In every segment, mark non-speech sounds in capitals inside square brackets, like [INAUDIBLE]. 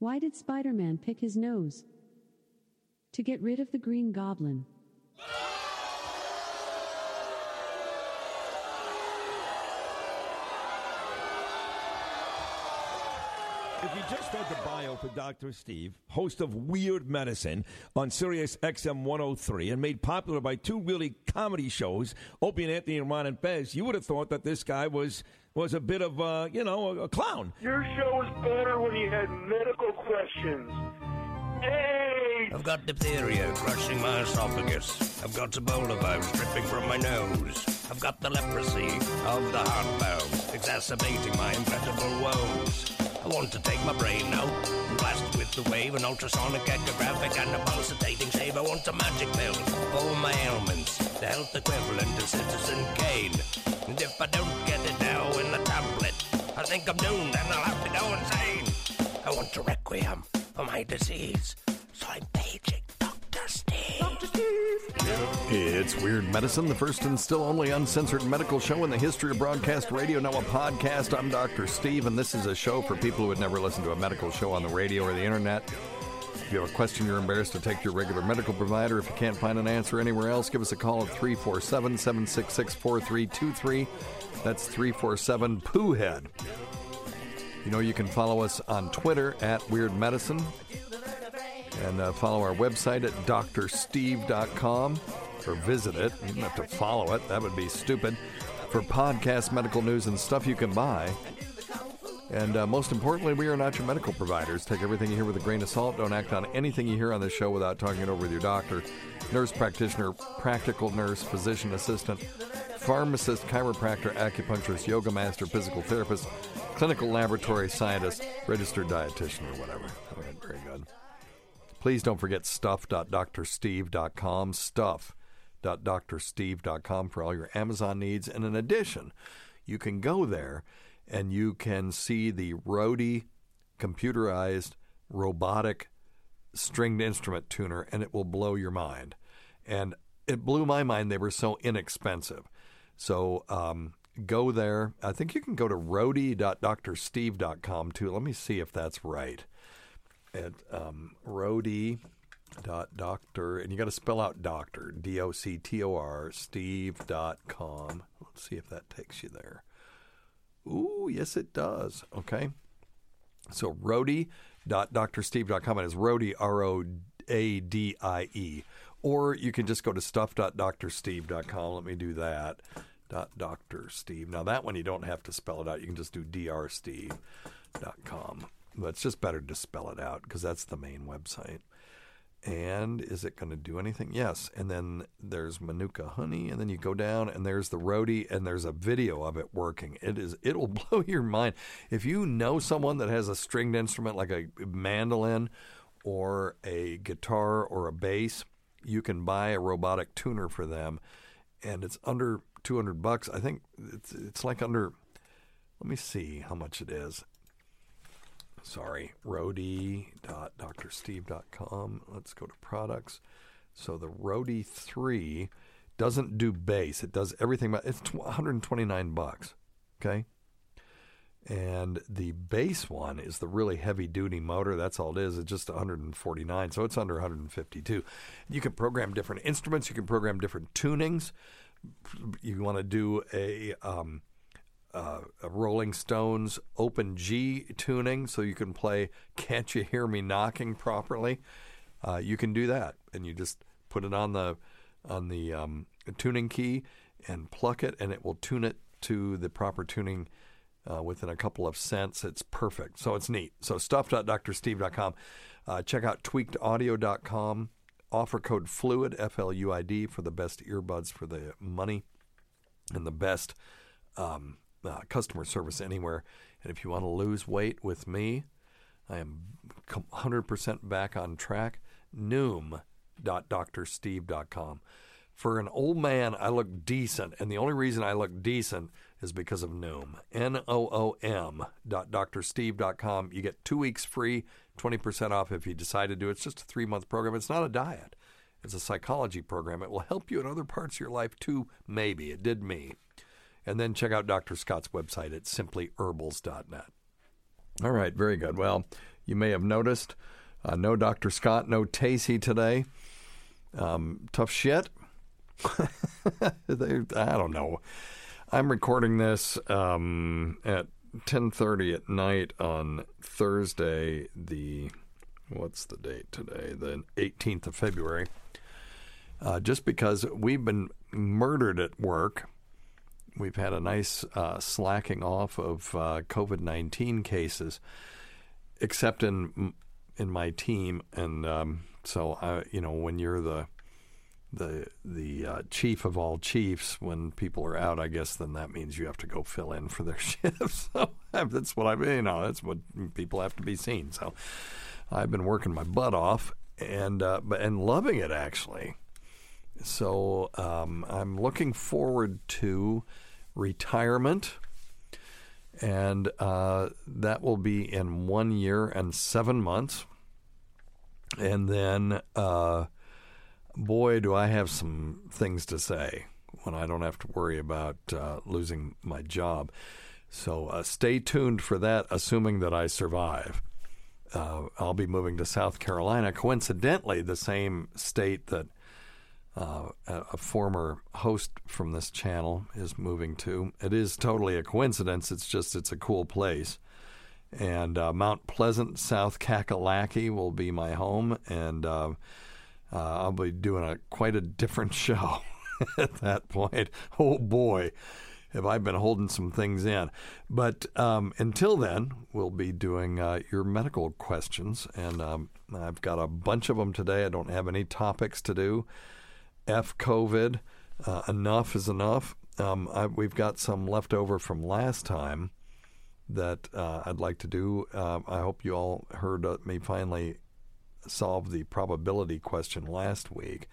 Why did Spider Man pick his nose? To get rid of the Green Goblin. If you just read the bio for Dr. Steve, host of Weird Medicine on Sirius XM 103 and made popular by two really comedy shows, Opie and Anthony and Ron and Fez, you would have thought that this guy was was a bit of a, you know, a, a clown. Your show was better when you had medical questions. Hey! I've got diphtheria crushing my esophagus. I've got Ebola virus dripping from my nose. I've got the leprosy of the heart valve, exacerbating my incredible woes. I want to take my brain out and blast it with the wave, an ultrasonic echographic and a pulsating shave. I want a magic pill for all my ailments, the health equivalent of Citizen Kane. And if I don't get it now in the tablet, I think I'm doomed and I'll have to go insane. I want a requiem for my disease, so I'm paging Dr. Steve. Dr. Steve. It's Weird Medicine, the first and still only uncensored medical show in the history of broadcast radio, now a podcast. I'm Dr. Steve, and this is a show for people who would never listen to a medical show on the radio or the internet. If you have a question you're embarrassed to take to your regular medical provider, if you can't find an answer anywhere else, give us a call at 347 766 4323. That's 347 Pooh Head. You know, you can follow us on Twitter at Weird Medicine and uh, follow our website at drsteve.com or visit it. You don't have to follow it, that would be stupid. For podcast, medical news, and stuff you can buy. And uh, most importantly, we are not your medical providers. Take everything you hear with a grain of salt. Don't act on anything you hear on this show without talking it over with your doctor, nurse practitioner, practical nurse, physician assistant, pharmacist, chiropractor, acupuncturist, yoga master, physical therapist, clinical laboratory scientist, registered dietitian, or whatever. All right, very good. Please don't forget stuff.drsteve.com. Stuff.drsteve.com for all your Amazon needs. And in addition, you can go there and you can see the Roadie computerized robotic stringed instrument tuner, and it will blow your mind. And it blew my mind. They were so inexpensive. So um, go there. I think you can go to roadie.drsteve.com too. Let me see if that's right. At um, and you got to spell out doctor, D O C T O R, steve.com. Let's see if that takes you there. Ooh, yes, it does. Okay. So roadie.drsteve.com. It is roadie, R O A D I E. Or you can just go to stuff.drsteve.com. Let me do that. Dot Dr. Steve. Now, that one you don't have to spell it out. You can just do drsteve.com. But it's just better to spell it out because that's the main website. And is it going to do anything? Yes. And then there's Manuka honey, and then you go down, and there's the roadie, and there's a video of it working. It is. It'll [LAUGHS] blow your mind if you know someone that has a stringed instrument like a mandolin, or a guitar, or a bass. You can buy a robotic tuner for them, and it's under 200 bucks. I think it's it's like under. Let me see how much it is sorry, roadie.drsteve.com. Let's go to products. So the Roadie 3 doesn't do bass. It does everything but it's 129 bucks. Okay? And the bass one is the really heavy duty motor. That's all it is. It's just 149, so it's under 152. You can program different instruments. You can program different tunings. You want to do a um, uh, Rolling Stones open G tuning so you can play Can't You Hear Me Knocking properly. Uh, you can do that, and you just put it on the on the um, tuning key and pluck it, and it will tune it to the proper tuning uh, within a couple of cents. It's perfect. So it's neat. So stuff.drsteve.com. Uh, check out tweakedaudio.com. Offer code FLUID, F L U I D, for the best earbuds for the money and the best um, uh, customer service anywhere. And if you want to lose weight with me, I am 100% back on track. Noom.drsteve.com. For an old man, I look decent, and the only reason I look decent is because of Noom. N O O M dot drsteve.com. You get two weeks free, 20% off if you decide to do it. It's just a three month program. It's not a diet, it's a psychology program. It will help you in other parts of your life too, maybe. It did me. And then check out Dr. Scott's website at simplyherbals.net. All right, very good. Well, you may have noticed uh, no Dr. Scott, no Tacy today. Um, tough shit. [LAUGHS] they, I don't know. I'm recording this um, at 10:30 at night on Thursday. The what's the date today? The 18th of February. Uh, just because we've been murdered at work we've had a nice uh, slacking off of uh, COVID nineteen cases, except in in my team, and um, so I, you know when you're the the the uh, chief of all chiefs, when people are out, I guess then that means you have to go fill in for their [LAUGHS] shifts. so that's what I mean. You know, that's what people have to be seen. So I've been working my butt off and uh, and loving it actually. So um, I'm looking forward to retirement, and uh, that will be in one year and seven months. And then, uh, boy, do I have some things to say when I don't have to worry about uh, losing my job. So uh, stay tuned for that, assuming that I survive. Uh, I'll be moving to South Carolina, coincidentally, the same state that uh, a former host from this channel is moving to. It is totally a coincidence. It's just it's a cool place. And uh, Mount Pleasant, South Kakalaki will be my home, and uh, uh I'll be doing a quite a different [LAUGHS] show at that point. Oh boy, have I been holding some things in. But um, until then, we'll be doing uh, your medical questions, and um, I've got a bunch of them today. I don't have any topics to do. F COVID. Uh, enough is enough. Um, I, we've got some left over from last time that uh, I'd like to do. Uh, I hope you all heard me finally solve the probability question last week.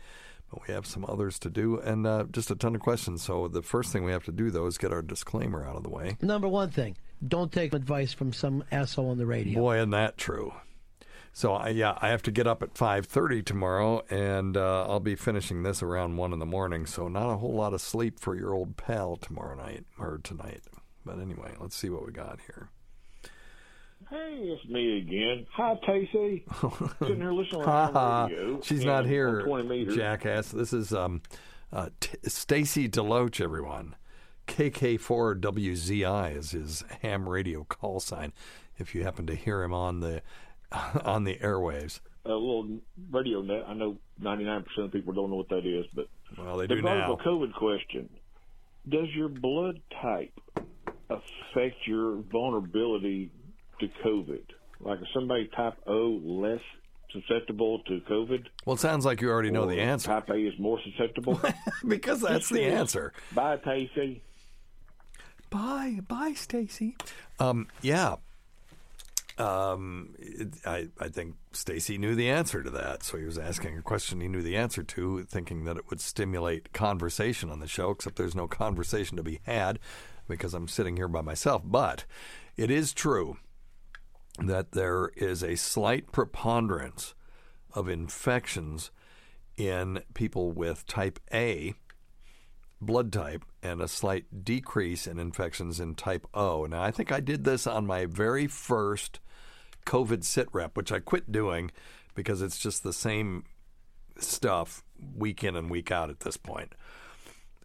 But we have some others to do and uh, just a ton of questions. So the first thing we have to do, though, is get our disclaimer out of the way. Number one thing don't take advice from some asshole on the radio. Boy, isn't that true. So I, yeah, I have to get up at five thirty tomorrow, and uh, I'll be finishing this around one in the morning. So not a whole lot of sleep for your old pal tomorrow night or tonight. But anyway, let's see what we got here. Hey, it's me again. Hi, Casey. [LAUGHS] Sitting here listening to the radio. She's not here, 20 meters. jackass. This is um, uh, T- Stacy Deloach, everyone. KK4WZI is his ham radio call sign. If you happen to hear him on the [LAUGHS] on the airwaves, A little radio net. I know 99% of people don't know what that is, but well, they they do now. a COVID question. Does your blood type affect your vulnerability to COVID? Like, is somebody type O less susceptible to COVID? Well, it sounds like you already know the answer Type A is more susceptible? [LAUGHS] because that's Just the curious. answer. Bye, Stacy. Bye, bye, Stacy. Um, yeah. Um, it, I I think Stacy knew the answer to that, so he was asking a question he knew the answer to, thinking that it would stimulate conversation on the show. Except there's no conversation to be had because I'm sitting here by myself. But it is true that there is a slight preponderance of infections in people with type A blood type and a slight decrease in infections in type O. Now, I think I did this on my very first COVID sit rep, which I quit doing because it's just the same stuff week in and week out at this point.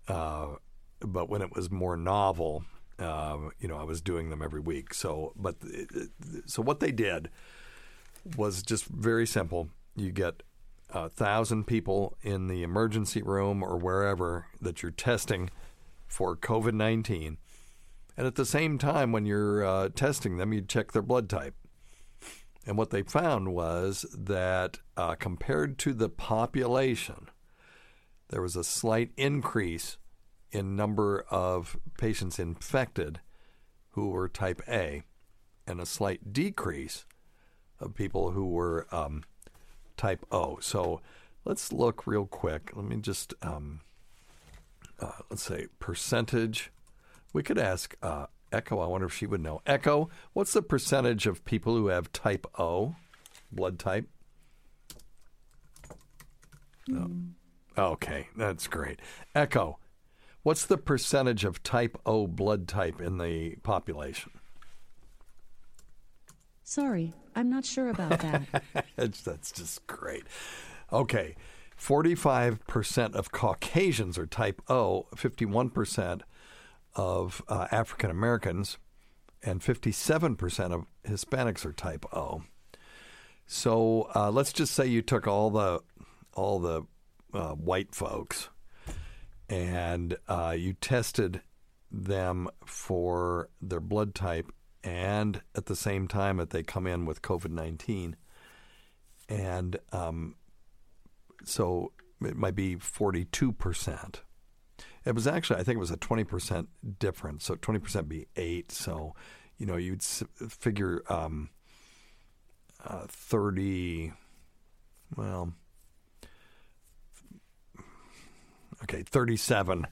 Uh, but when it was more novel, uh, you know, I was doing them every week. So, but so what they did was just very simple. You get a thousand people in the emergency room or wherever that you're testing for COVID 19. And at the same time, when you're uh, testing them, you check their blood type. And what they found was that uh, compared to the population, there was a slight increase in number of patients infected who were type A and a slight decrease of people who were um, type O. So let's look real quick. Let me just, um, uh, let's say, percentage. We could ask uh, Echo. I wonder if she would know. Echo, what's the percentage of people who have type O blood type? No. Okay, that's great. Echo, what's the percentage of type O blood type in the population? Sorry, I'm not sure about that. [LAUGHS] That's- just great. Okay, 45% of Caucasians are type O, 51% of uh, African Americans, and 57% of Hispanics are type O. So uh, let's just say you took all the all the uh, white folks and uh, you tested them for their blood type, and at the same time that they come in with COVID nineteen, and um, so it might be forty two percent. It was actually, I think it was a twenty percent difference. So twenty percent be eight. So you know you'd figure um, uh, thirty. Well, okay, 37%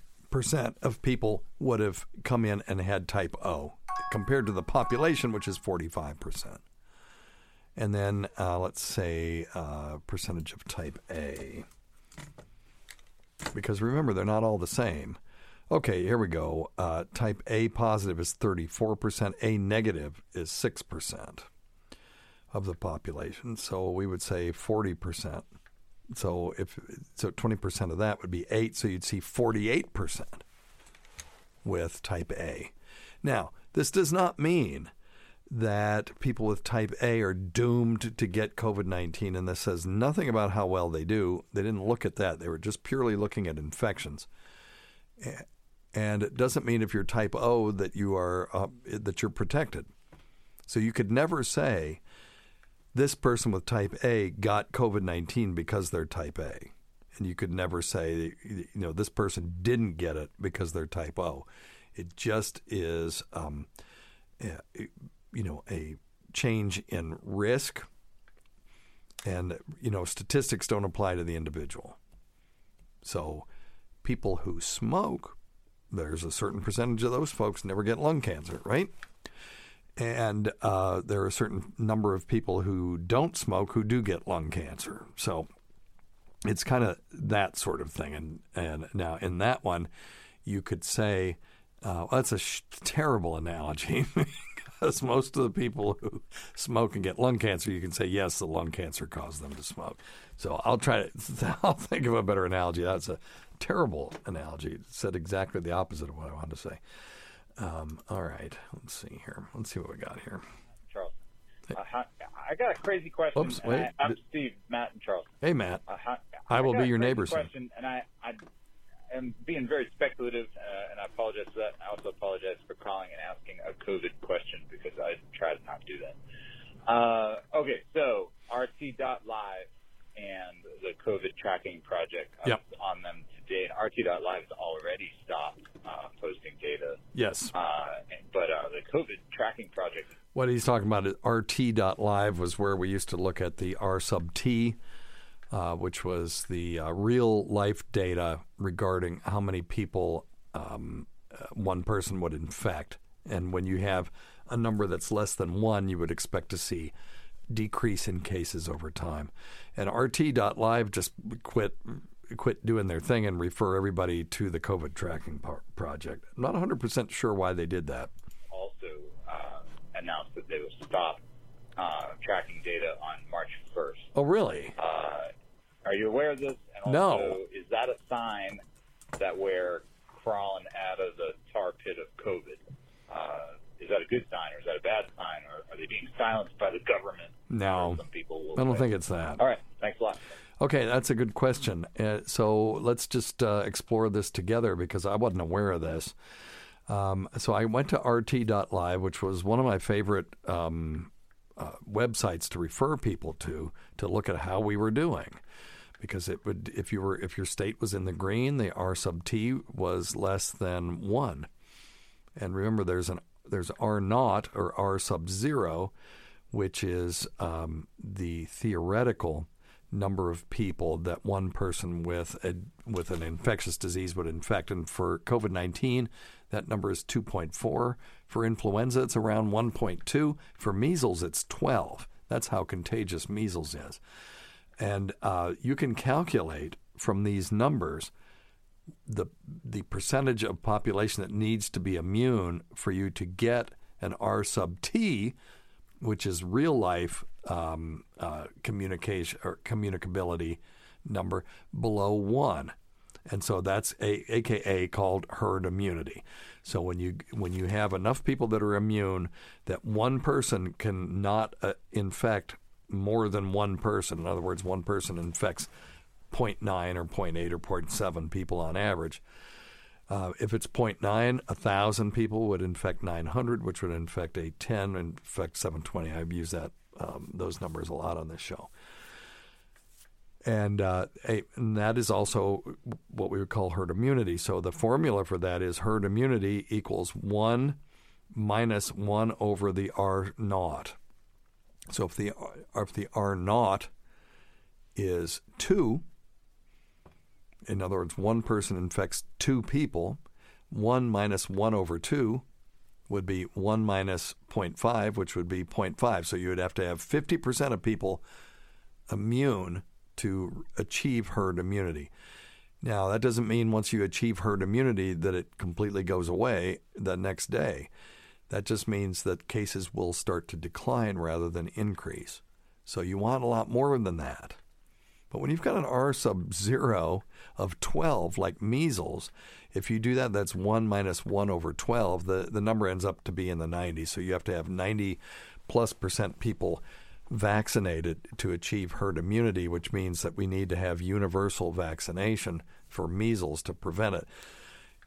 of people would have come in and had type O compared to the population, which is 45%. And then uh, let's say uh, percentage of type A. Because remember, they're not all the same. Okay, here we go. Uh, type A positive is 34%, A negative is 6% of the population. So we would say 40%. So if so 20% of that would be 8, so you'd see 48% with type A. Now, this does not mean that people with type A are doomed to get COVID 19, and this says nothing about how well they do. They didn't look at that, they were just purely looking at infections. And it doesn't mean if you're type O that you are uh, that you're protected. So you could never say this person with type A got COVID 19 because they're type A. And you could never say, you know, this person didn't get it because they're type O. It just is, um, a- you know, a change in risk. And, you know, statistics don't apply to the individual. So people who smoke, there's a certain percentage of those folks never get lung cancer, right? And uh, there are a certain number of people who don't smoke who do get lung cancer. So it's kind of that sort of thing. And and now in that one, you could say, uh, that's a sh- terrible analogy. [LAUGHS] because most of the people who smoke and get lung cancer, you can say yes, the lung cancer caused them to smoke. So I'll try to. [LAUGHS] I'll think of a better analogy. That's a terrible analogy. It said exactly the opposite of what I wanted to say. Um, all right, let's see here. Let's see what we got here. Charles. Uh, hi- I got a crazy question. Oops, wait. I, I'm Steve, Matt, and Charles. Hey, Matt. Uh, hi- I will got be your neighbor soon. Question, and I, I am being very speculative, uh, and I apologize for that. I also apologize for calling and asking a COVID question because I try to not do that. Uh, okay, so RT.live and the COVID tracking project Yep. on them And RT.live has already stopped uh, posting data. Yes. Uh, but uh, the COVID tracking project What he's talking about is RT.live was where we used to look at the R sub T, uh, which was the uh, real life data regarding how many people um, one person would infect. And when you have a number that's less than one, you would expect to see decrease in cases over time. And RT.live just quit quit doing their thing and refer everybody to the COVID tracking par- project. I'm not 100% sure why they did that. also uh, announced that they will stop uh, tracking data on March 1st. Oh, really? Uh, are you aware of this? And No. is that a sign that we're crawling out of the tar pit of COVID? Uh, is that a good sign or is that a bad sign? Or are they being silenced by the government? No, Some people I don't say. think it's that. All right. Thanks a lot. Okay, that's a good question. Uh, so let's just uh, explore this together because I wasn't aware of this. Um, so I went to RT.live, which was one of my favorite um, uh, websites to refer people to to look at how we were doing, because it would if you were if your state was in the green, the R sub T was less than one, and remember there's an there's R naught or R sub zero, which is um, the theoretical number of people that one person with a with an infectious disease would infect. And for COVID nineteen, that number is two point four. For influenza, it's around one point two. For measles, it's twelve. That's how contagious measles is. And uh, you can calculate from these numbers the the percentage of population that needs to be immune for you to get an R sub T, which is real life um, uh, communication or communicability number below one, and so that's a, AKA called herd immunity. So when you when you have enough people that are immune, that one person can not uh, infect more than one person. In other words, one person infects 0.9 or 0.8 or 0.7 people on average. Uh, if it's 0.9, 1,000 people would infect 900, which would infect 810, infect 720. I've used that um, those numbers a lot on this show. And, uh, and that is also what we would call herd immunity. So the formula for that is herd immunity equals 1 minus 1 over the R naught. So if the, if the R naught is 2, in other words, one person infects two people, 1 minus 1 over 2 would be 1 minus 0.5, which would be 0.5. So you would have to have 50% of people immune to achieve herd immunity. Now, that doesn't mean once you achieve herd immunity that it completely goes away the next day. That just means that cases will start to decline rather than increase. So you want a lot more than that. But when you've got an R sub zero of 12, like measles, if you do that, that's 1 minus 1 over 12. The, the number ends up to be in the 90s. So you have to have 90 plus percent people vaccinated to achieve herd immunity, which means that we need to have universal vaccination for measles to prevent it.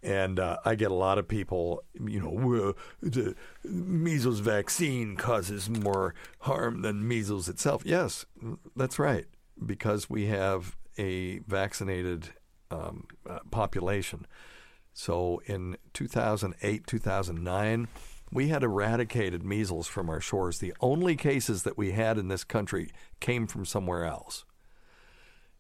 And uh, I get a lot of people, you know, the measles vaccine causes more harm than measles itself. Yes, that's right, because we have a vaccinated um, uh, population. So in 2008, 2009, we had eradicated measles from our shores. The only cases that we had in this country came from somewhere else.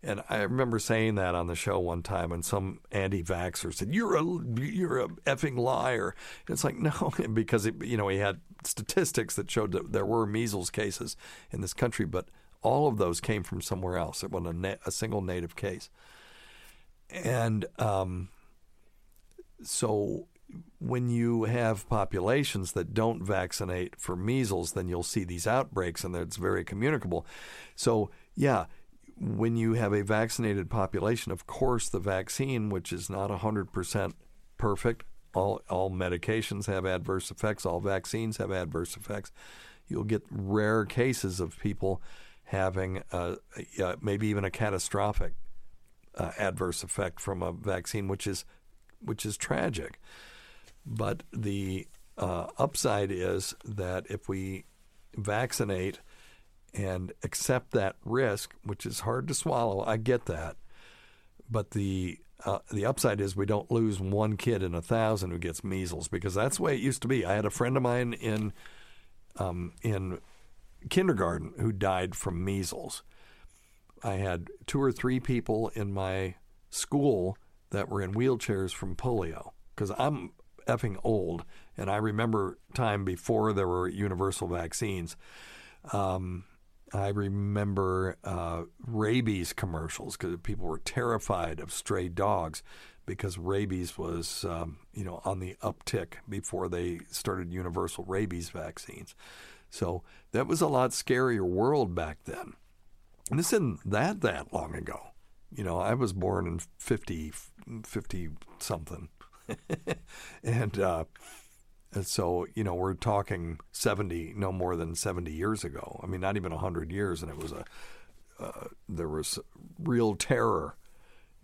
And I remember saying that on the show one time, and some anti-vaxxer said, "You're a you're a effing liar." And it's like [LAUGHS] no, because it, you know he had statistics that showed that there were measles cases in this country, but all of those came from somewhere else. It wasn't a, na- a single native case, and um, so when you have populations that don't vaccinate for measles, then you'll see these outbreaks, and it's very communicable. So yeah when you have a vaccinated population, of course, the vaccine, which is not 100% perfect, all, all medications have adverse effects, all vaccines have adverse effects. You'll get rare cases of people having uh, uh, maybe even a catastrophic uh, adverse effect from a vaccine, which is which is tragic. But the uh, upside is that if we vaccinate and accept that risk, which is hard to swallow. I get that, but the uh, the upside is we don't lose one kid in a thousand who gets measles because that's the way it used to be. I had a friend of mine in um, in kindergarten who died from measles. I had two or three people in my school that were in wheelchairs from polio because I'm effing old and I remember time before there were universal vaccines. Um, I remember uh, rabies commercials because people were terrified of stray dogs because rabies was, um, you know, on the uptick before they started universal rabies vaccines. So that was a lot scarier world back then. And this isn't that that long ago. You know, I was born in 50, 50 something. [LAUGHS] and uh, and so, you know, we're talking 70, no more than 70 years ago. I mean, not even 100 years. And it was a, uh, there was real terror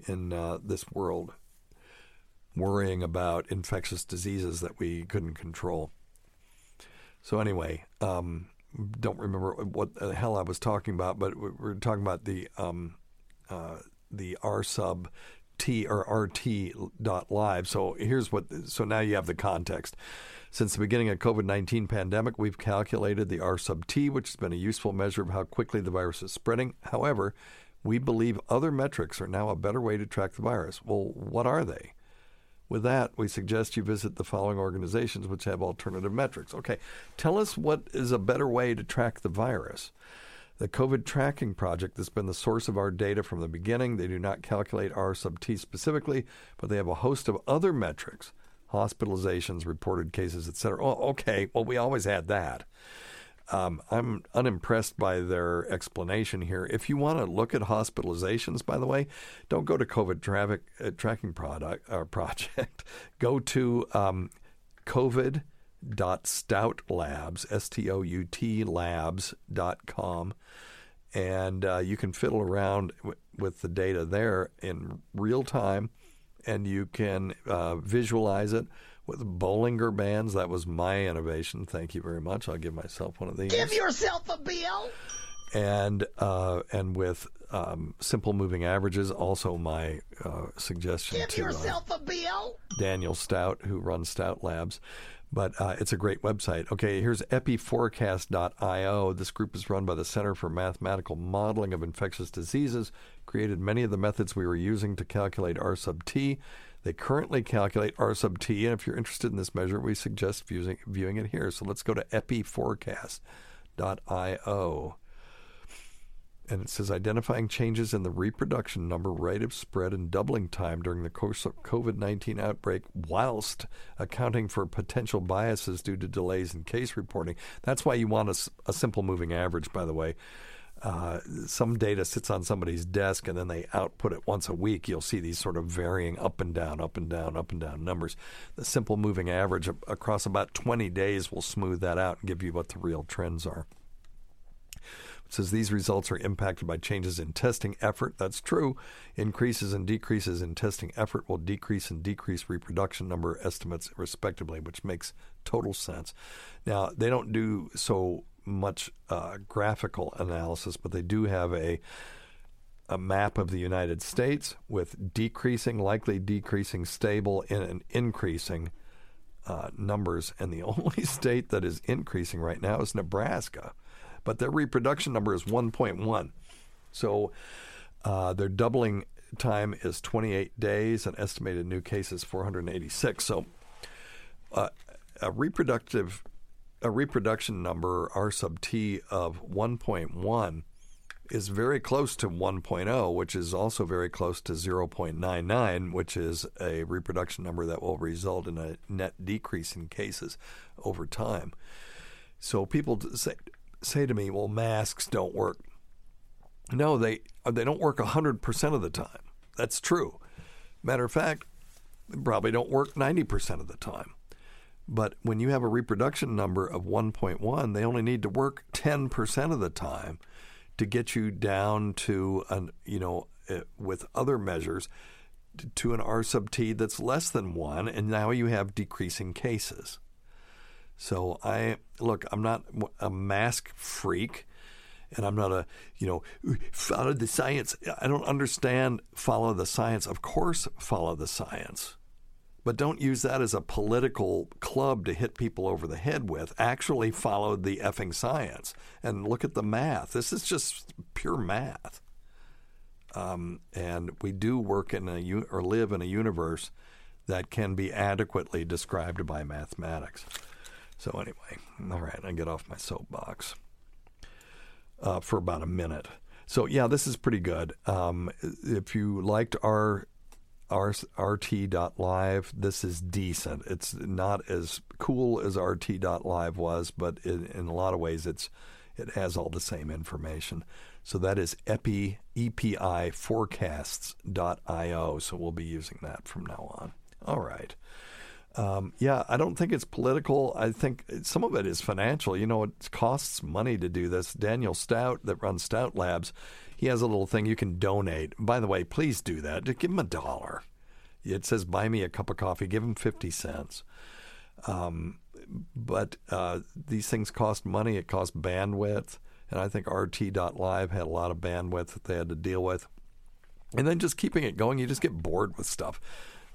in uh, this world, worrying about infectious diseases that we couldn't control. So, anyway, um, don't remember what the hell I was talking about, but we are talking about the um, uh, the R sub T or RT dot live. So here's what. So now you have the context. Since the beginning of COVID-19 pandemic, we've calculated the R sub T, which has been a useful measure of how quickly the virus is spreading. However, we believe other metrics are now a better way to track the virus. Well, what are they? With that, we suggest you visit the following organizations which have alternative metrics. Okay, tell us what is a better way to track the virus. The COVID tracking project has been the source of our data from the beginning. They do not calculate R sub T specifically, but they have a host of other metrics hospitalizations, reported cases, etc. Oh, okay, well, we always had that. Um, I'm unimpressed by their explanation here. If you want to look at hospitalizations, by the way, don't go to COVID traffic, uh, tracking product uh, [LAUGHS] project. go to um, COVID.stoutlabs, S T O U T labs.com, and uh, you can fiddle around w- with the data there in real time and you can uh, visualize it with Bollinger Bands. That was my innovation. Thank you very much. I'll give myself one of these. Give yourself a bill. And uh, and with um, simple moving averages, also my uh, suggestion Give to yourself a bill. Daniel Stout, who runs Stout Labs. But uh, it's a great website. Okay, here's epiforecast.io. This group is run by the Center for Mathematical Modeling of Infectious Diseases, created many of the methods we were using to calculate R sub T. They currently calculate R sub T, and if you're interested in this measure, we suggest viewing, viewing it here. So let's go to epiforecast.io and it says identifying changes in the reproduction number, rate of spread, and doubling time during the COVID 19 outbreak, whilst accounting for potential biases due to delays in case reporting. That's why you want a, a simple moving average, by the way. Uh, some data sits on somebody's desk and then they output it once a week. You'll see these sort of varying up and down, up and down, up and down numbers. The simple moving average across about 20 days will smooth that out and give you what the real trends are It says these results are impacted by changes in testing effort. That's true. Increases and decreases in testing effort will decrease and decrease reproduction number estimates, respectively, which makes total sense. Now, they don't do so much uh, graphical analysis, but they do have a a map of the United States with decreasing, likely decreasing, stable, and increasing uh, numbers. And the [LAUGHS] only state that is increasing right now is Nebraska but their reproduction number is 1.1. So Uh, their doubling time is 28 days, and estimated new cases 486. So, uh, a reproductive, a reproduction number R sub t of 1.1 is very close to 1.0, which is also very close to 0.99, which is a reproduction number that will result in a net decrease in cases over time. So people say say to me, "Well, masks don't work." No, they they don't work 100% of the time. That's true. Matter of fact, they probably don't work 90% of the time. But when you have a reproduction number of 1.1, they only need to work 10% of the time to get you down to an you know uh, with other measures to an R sub t that's less than one, and now you have decreasing cases. So I look, I'm not a mask freak, and I'm not a you know follow the science. I don't understand follow the science. Of course, follow the science. But don't use that as a political club to hit people over the head with. Actually, follow the effing science and look at the math. This is just pure math. Um, and we do work in a or live in a universe that can be adequately described by mathematics. So anyway, all right, I get off my soapbox uh, for about a minute. So yeah, this is pretty good. Um, if you liked our rt.live. This is decent. It's not as cool as rt.live was, but it, in a lot of ways, it's it has all the same information. So that is epi epi forecasts.io. So we'll be using that from now on. All right. Um, yeah, I don't think it's political. I think some of it is financial. You know, it costs money to do this. Daniel Stout, that runs Stout Labs, he has a little thing you can donate. By the way, please do that. Give him a dollar. It says buy me a cup of coffee. Give him 50 cents. Um, but uh, these things cost money. It costs bandwidth. And I think RT.live had a lot of bandwidth that they had to deal with. And then just keeping it going, you just get bored with stuff.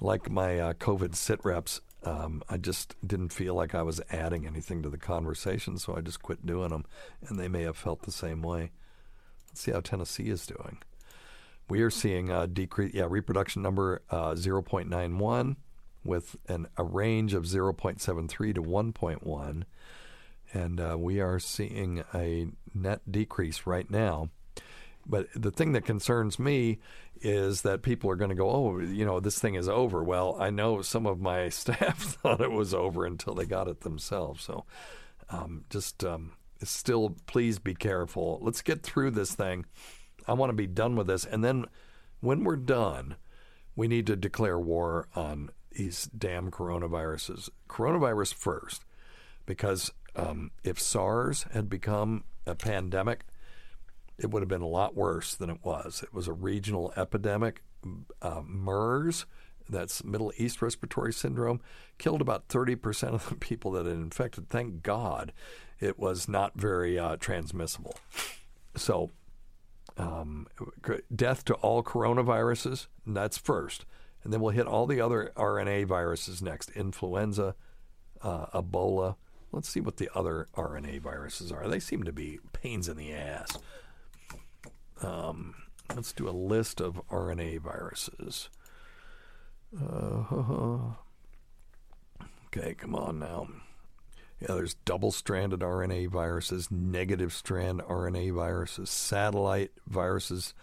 Like my uh, COVID sit reps, um, I just didn't feel like I was adding anything to the conversation, so I just quit doing them. And they may have felt the same way. Let's see how Tennessee is doing. We are seeing a decrease, yeah, reproduction number uh, 0.91 with an, a range of 0.73 to 1.1. And uh, we are seeing a net decrease right now. But the thing that concerns me is that people are going to go, oh, you know, this thing is over. Well, I know some of my [LAUGHS] staff thought it was over until they got it themselves. So um, just um, still, please be careful. Let's get through this thing. I want to be done with this. And then when we're done, we need to declare war on these damn coronaviruses. Coronavirus first, because um, if SARS had become a pandemic, it would have been a lot worse than it was. It was a regional epidemic. Uh, MERS, that's Middle East Respiratory Syndrome, killed about 30% of the people that it infected. Thank God it was not very uh, transmissible. So, um, death to all coronaviruses, that's first. And then we'll hit all the other RNA viruses next influenza, uh, Ebola. Let's see what the other RNA viruses are. They seem to be pains in the ass. Um, let's do a list of RNA viruses. Uh, [LAUGHS] okay, come on now. Yeah, there's double stranded RNA viruses, negative strand RNA viruses, satellite viruses.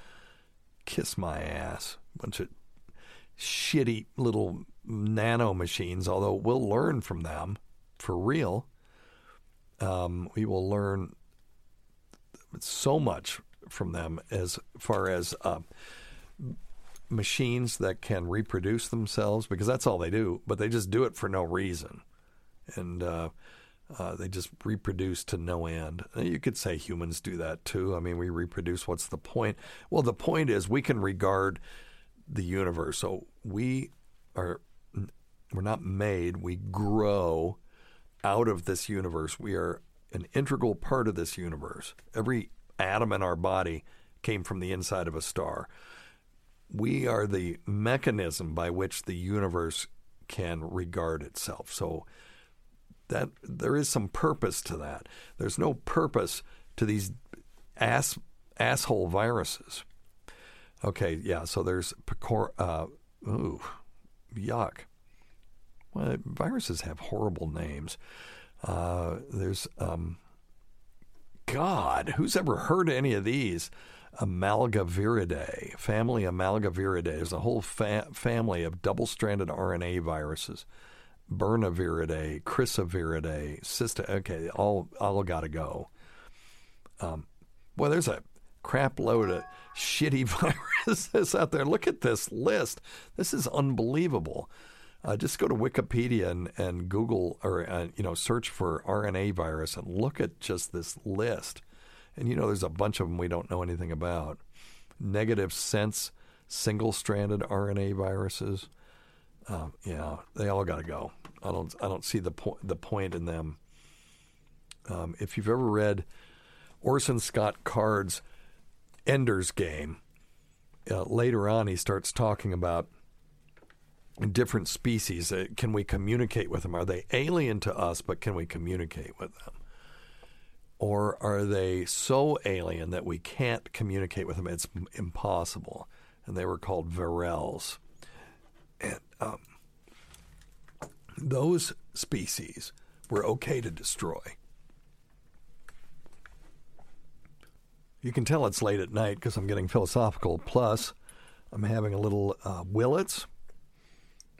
Kiss my ass. Bunch of shitty little nano machines, although we'll learn from them for real. Um, we will learn so much from them as far as uh, machines that can reproduce themselves because that's all they do, but they just do it for no reason. And uh, uh, they just reproduce to no end. You could say humans do that too. I mean, we reproduce. What's the point? Well, the point is we can regard the universe. So we are we're not made. We grow out of this universe. We are an integral part of this universe. Every atom in our body came from the inside of a star. We are the mechanism by which the universe can regard itself. So that there is some purpose to that. There's no purpose to these ass asshole viruses. Okay, yeah. So there's pecor. Uh, ooh, yuck. Well, viruses have horrible names. Uh, there's um, God. Who's ever heard of any of these? Amalgaviridae, family Amalgaviridae. is a whole fa- family of double-stranded RNA viruses. Birnaviridae, Chrysoviridae, Cysta. Okay, all all got to go. Um, there's a crap load of shitty [LAUGHS] viruses out there. Look at this list. This is unbelievable. Uh, just go to Wikipedia and, and Google or uh, you know search for RNA virus and look at just this list. And you know there's a bunch of them we don't know anything about. Negative sense single-stranded RNA viruses. Um, yeah, they all got to go. I don't I don't see the point the point in them. Um, if you've ever read Orson Scott Card's Ender's Game, uh, later on he starts talking about different species. Uh, can we communicate with them? Are they alien to us, but can we communicate with them? Or are they so alien that we can't communicate with them? It's impossible. And they were called virels. And um, those species were okay to destroy. You can tell it's late at night because I'm getting philosophical. Plus, I'm having a little uh, Willett's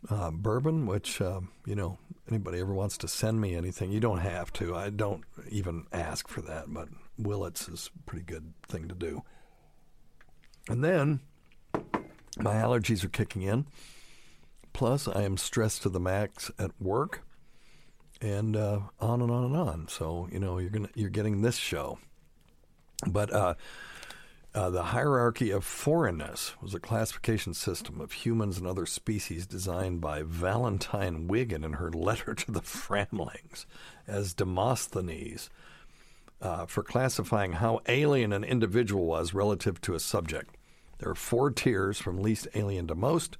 uh, bourbon, which, uh, you know, anybody ever wants to send me anything, you don't have to. I don't even ask for that, but Willett's is a pretty good thing to do. And then my allergies are kicking in. Plus, I am stressed to the max at work, and uh, on and on and on. So you know, you're gonna you're getting this show, but uh, uh, the hierarchy of foreignness was a classification system of humans and other species designed by Valentine Wiggin in her letter to the Framlings as Demosthenes uh, for classifying how alien an individual was relative to a subject. There are four tiers from least alien to most.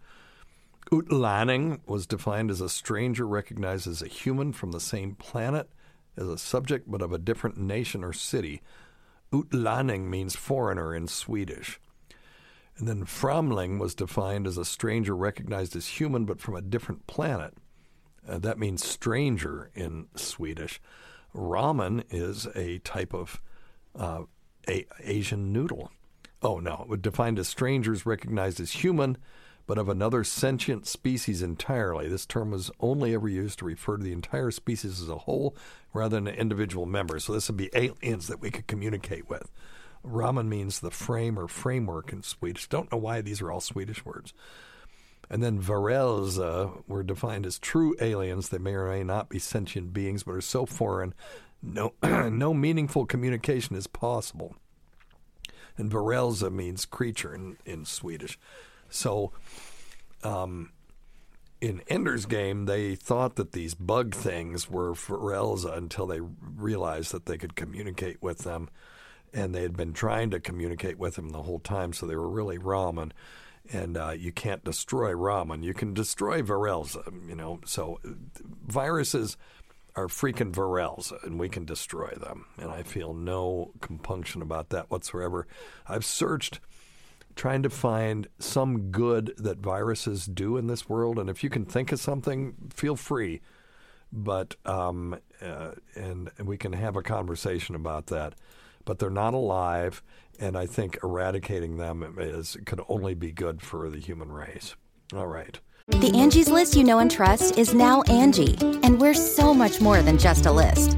Utlanning was defined as a stranger recognized as a human from the same planet as a subject but of a different nation or city. Utlanning means foreigner in Swedish. And then Framling was defined as a stranger recognized as human but from a different planet. Uh, that means stranger in Swedish. Ramen is a type of uh, a- Asian noodle. Oh, no, it was defined as strangers recognized as human but of another sentient species entirely. This term was only ever used to refer to the entire species as a whole rather than an individual members. So this would be aliens that we could communicate with. Ramen means the frame or framework in Swedish. Don't know why these are all Swedish words. And then varels uh, were defined as true aliens. They may or may not be sentient beings, but are so foreign, no, [CLEARS THROAT] no meaningful communication is possible. And varelse means creature in, in Swedish. So, um, in Ender's Game, they thought that these bug things were Forelza until they realized that they could communicate with them. And they had been trying to communicate with them the whole time, so they were really ramen. And uh, you can't destroy ramen. You can destroy Virelza, you know. So viruses are freaking Virels, and we can destroy them. And I feel no compunction about that whatsoever. I've searched – trying to find some good that viruses do in this world. And if you can think of something, feel free. But um, uh, and, we can have a conversation about that. But they're not alive, and I think eradicating them is could only be good for the human race. All right. The Angie's list you know and trust is now Angie, and we're so much more than just a list.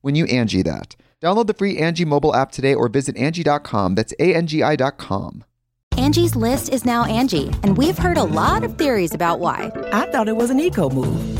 when you Angie that. Download the free Angie mobile app today or visit Angie.com. That's A-N-G-I dot com. Angie's list is now Angie, and we've heard a lot of theories about why. I thought it was an eco move.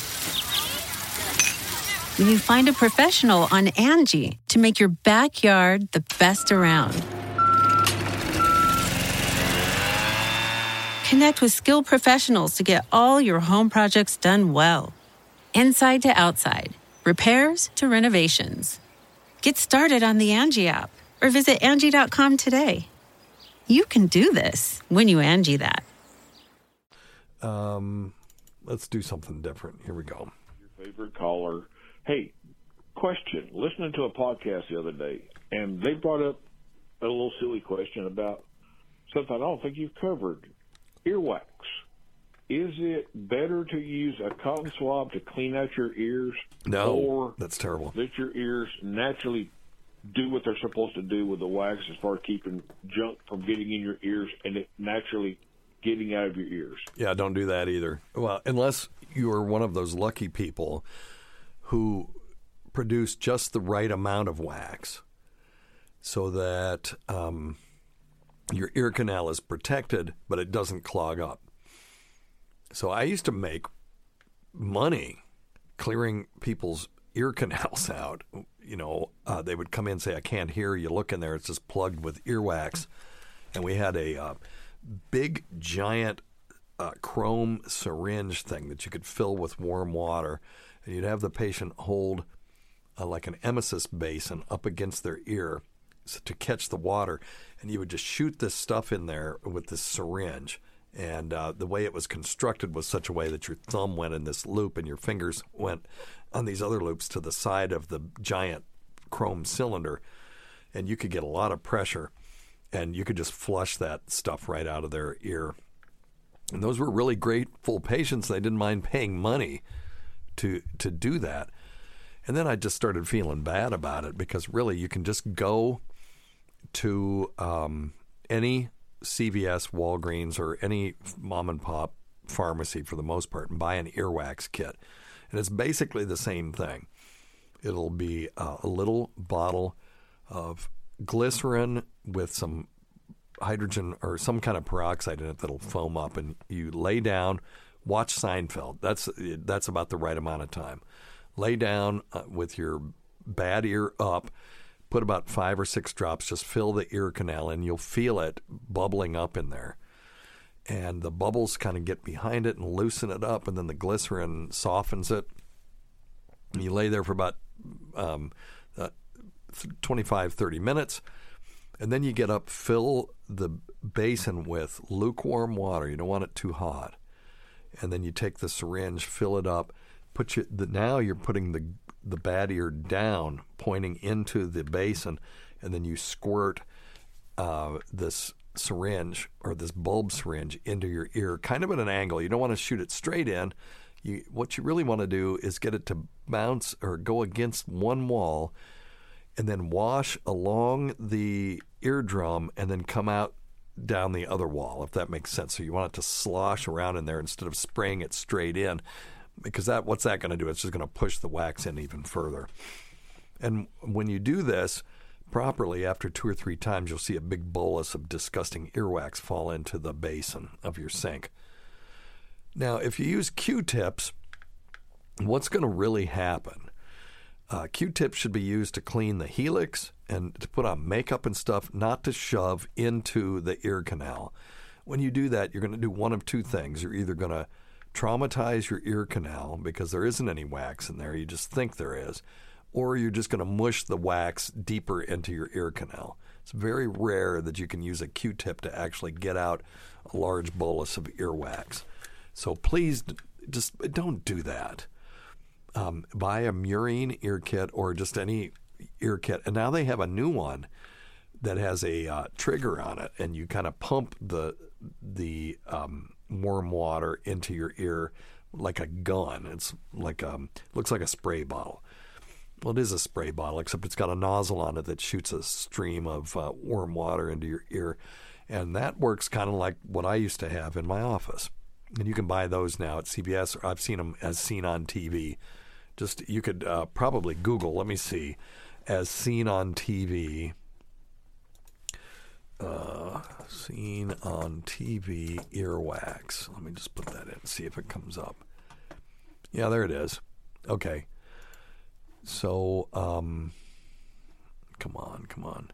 When you find a professional on Angie to make your backyard the best around. Connect with skilled professionals to get all your home projects done well. Inside to outside, repairs to renovations. Get started on the Angie app or visit Angie.com today. You can do this when you Angie that. Um, let's do something different. Here we go. Your favorite caller. Hey, question. Listening to a podcast the other day, and they brought up a little silly question about something I don't think you've covered. Earwax. Is it better to use a cotton swab to clean out your ears? No, or that's terrible. Let your ears naturally do what they're supposed to do with the wax as far as keeping junk from getting in your ears and it naturally getting out of your ears. Yeah, don't do that either. Well, unless you are one of those lucky people who produce just the right amount of wax so that um, your ear canal is protected, but it doesn't clog up. So I used to make money clearing people's ear [LAUGHS] canals out. You know, uh, they would come in and say, I can't hear. You look in there, it's just plugged with earwax. And we had a uh, big, giant uh, chrome syringe thing that you could fill with warm water. And you'd have the patient hold uh, like an emesis basin up against their ear to catch the water. And you would just shoot this stuff in there with this syringe. And uh, the way it was constructed was such a way that your thumb went in this loop and your fingers went on these other loops to the side of the giant chrome cylinder. And you could get a lot of pressure and you could just flush that stuff right out of their ear. And those were really grateful patients. They didn't mind paying money to to do that. And then I just started feeling bad about it because really you can just go to um, any CVS, Walgreens, or any mom and pop pharmacy for the most part and buy an earwax kit. And it's basically the same thing. It'll be uh, a little bottle of glycerin with some hydrogen or some kind of peroxide in it that'll foam up, and you lay down, watch Seinfeld. That's that's about the right amount of time. Lay down uh, with your bad ear up. Put about five or six drops. Just fill the ear canal, and you'll feel it bubbling up in there. And the bubbles kind of get behind it and loosen it up, and then the glycerin softens it. You lay there for about um, uh, 25, 30 minutes. And then you get up, fill the basin with lukewarm water. You don't want it too hot. And then you take the syringe, fill it up, put you, the, now you're putting the, the bad ear down, pointing into the basin, and then you squirt uh, this syringe or this bulb syringe into your ear, kind of at an angle. You don't want to shoot it straight in. You, what you really want to do is get it to bounce or go against one wall and then wash along the eardrum and then come out down the other wall, if that makes sense. So you want it to slosh around in there instead of spraying it straight in, because that what's that going to do? It's just going to push the wax in even further. And when you do this properly, after two or three times, you'll see a big bolus of disgusting earwax fall into the basin of your sink. Now, if you use Q-tips, what's going to really happen? Uh, Q-tips should be used to clean the helix and to put on makeup and stuff, not to shove into the ear canal. When you do that, you're going to do one of two things. You're either going to traumatize your ear canal because there isn't any wax in there, you just think there is, or you're just going to mush the wax deeper into your ear canal. It's very rare that you can use a Q-tip to actually get out a large bolus of earwax. So please, just don't do that. Um, buy a Murine ear kit or just any ear kit, and now they have a new one that has a uh, trigger on it, and you kind of pump the the um, warm water into your ear like a gun. It's like um, looks like a spray bottle. Well, it is a spray bottle, except it's got a nozzle on it that shoots a stream of uh, warm water into your ear, and that works kind of like what I used to have in my office. And you can buy those now at CVS, or I've seen them as seen on TV. Just you could uh, probably Google. Let me see, as seen on TV. Uh, seen on TV earwax. Let me just put that in, see if it comes up. Yeah, there it is. Okay. So, um, come on, come on.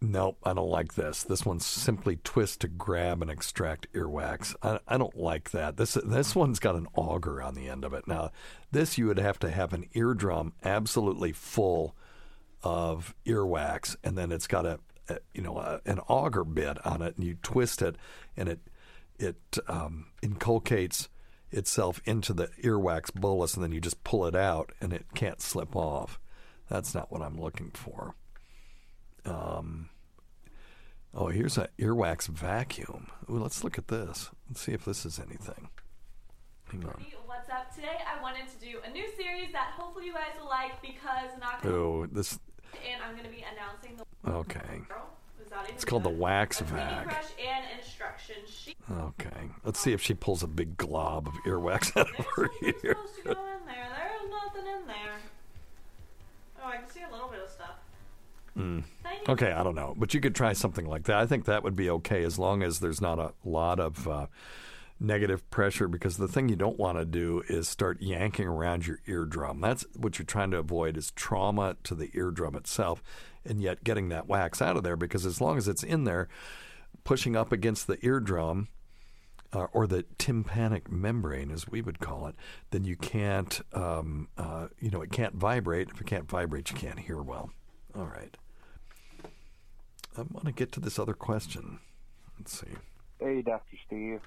Nope, I don't like this. This one's simply twist to grab and extract earwax. I, I don't like that. This this one's got an auger on the end of it. Now, this you would have to have an eardrum absolutely full of earwax, and then it's got a, a you know a, an auger bit on it, and you twist it, and it it um, inculcates itself into the earwax bolus, and then you just pull it out, and it can't slip off. That's not what I'm looking for. Um, oh, here's an earwax vacuum. Ooh, let's look at this. Let's see if this is anything. Hang on. What's up? Today I wanted to do a new series that hopefully you guys will like because not gonna Oh, this. and I'm gonna be announcing the Okay. It's called the wax vac. brush and instruction sheet. Okay. Let's see if she pulls a big glob of earwax [LAUGHS] out of her ear. supposed to go in there. There's nothing in there. Oh, I can see a little bit of. Mm. Okay, I don't know, but you could try something like that. I think that would be okay as long as there's not a lot of uh, negative pressure. Because the thing you don't want to do is start yanking around your eardrum. That's what you're trying to avoid is trauma to the eardrum itself, and yet getting that wax out of there. Because as long as it's in there, pushing up against the eardrum. Uh, or the tympanic membrane, as we would call it, then you can't, um, uh, you know, it can't vibrate. If it can't vibrate, you can't hear well. All right. I want to get to this other question. Let's see. Hey, Dr. Steve.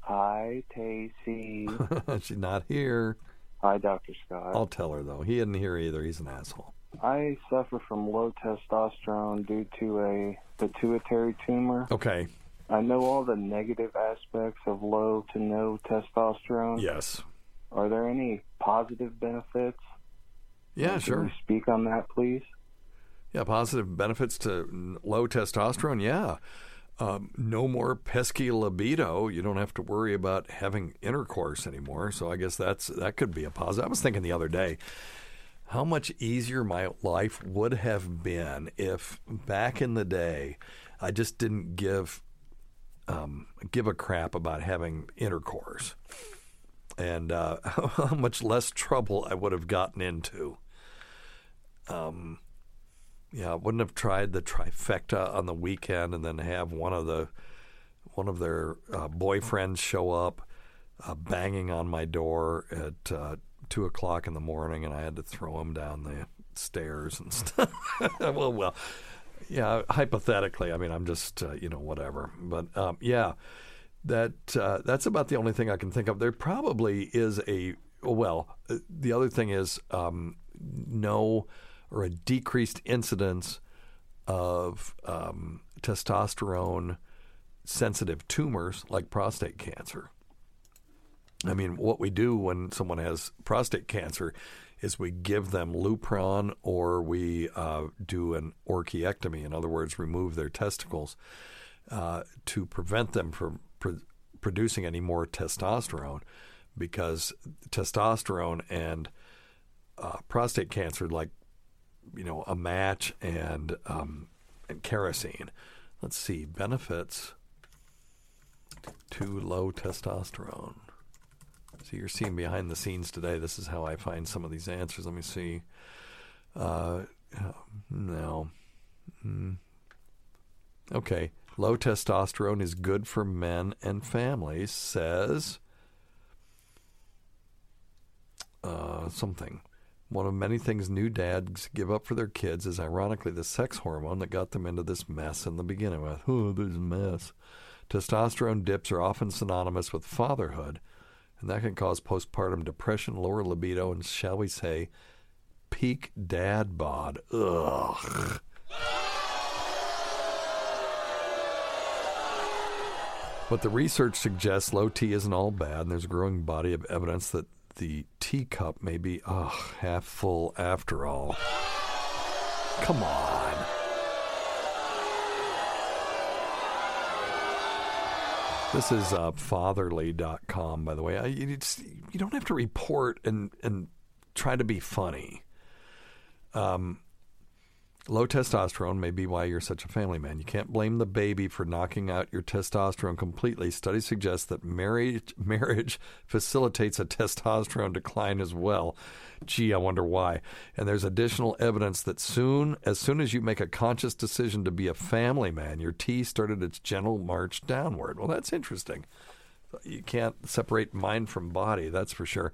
Hi, Tacy. [LAUGHS] She's not here. Hi, Dr. Scott. I'll tell her though. He isn't here either. He's an asshole. I suffer from low testosterone due to a pituitary tumor. Okay. I know all the negative aspects of low to no testosterone. Yes. Are there any positive benefits? Yeah, Can sure. you speak on that, please? Yeah, positive benefits to low testosterone. Yeah. Um, no more pesky libido. You don't have to worry about having intercourse anymore. So I guess that's that could be a positive. I was thinking the other day how much easier my life would have been if back in the day I just didn't give um, give a crap about having intercourse, and uh, [LAUGHS] how much less trouble I would have gotten into. Um, yeah, I wouldn't have tried the trifecta on the weekend and then have one of the one of their uh, boyfriends show up uh, banging on my door at uh, two o'clock in the morning, and I had to throw him down the stairs and [LAUGHS] stuff. well, well, yeah. Hypothetically, I mean, I'm just uh, you know whatever, but um, yeah, that uh, that's about the only thing I can think of. There probably is a well. uh, The other thing is um, no or a decreased incidence of um, testosterone sensitive tumors like prostate cancer. I mean, what we do when someone has prostate cancer is we give them Lupron or we uh, do an orchiectomy. In other words, remove their testicles uh, to prevent them from pr- producing any more testosterone because testosterone and uh, prostate cancer, like you know, a match and um, and kerosene. Let's see benefits to low testosterone. So you're seeing behind the scenes today. This is how I find some of these answers. Let me see. Uh, no. Mm. Okay. Low testosterone is good for men and families, says uh, something. One of many things new dads give up for their kids is ironically the sex hormone that got them into this mess in the beginning with. Oh, a mess. Testosterone dips are often synonymous with fatherhood, and that can cause postpartum depression, lower libido, and shall we say, peak dad bod. Ugh. But the research suggests low T isn't all bad, and there's a growing body of evidence that the teacup may be, half full after all. Come on. This is uh, fatherly.com, by the way. I, you don't have to report and, and try to be funny. Um, Low testosterone may be why you're such a family man. You can't blame the baby for knocking out your testosterone completely. Studies suggest that marriage [LAUGHS] marriage facilitates a testosterone decline as well. Gee, I wonder why. And there's additional evidence that soon as soon as you make a conscious decision to be a family man, your T started its gentle march downward. Well, that's interesting. You can't separate mind from body, that's for sure.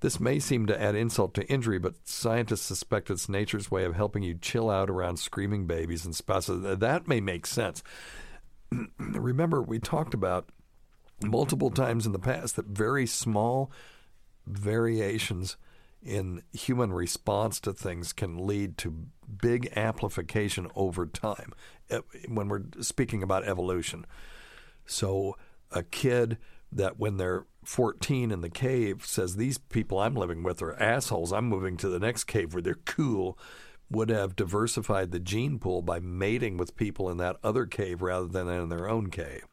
This may seem to add insult to injury, but scientists suspect it's nature's way of helping you chill out around screaming babies and spouses. That may make sense. [CLEARS THROAT] Remember, we talked about multiple times in the past that very small variations in human response to things can lead to big amplification over time eh, when we're speaking about evolution. So, a kid that when they're 14 in the cave says, These people I'm living with are assholes. I'm moving to the next cave where they're cool, would have diversified the gene pool by mating with people in that other cave rather than in their own cave.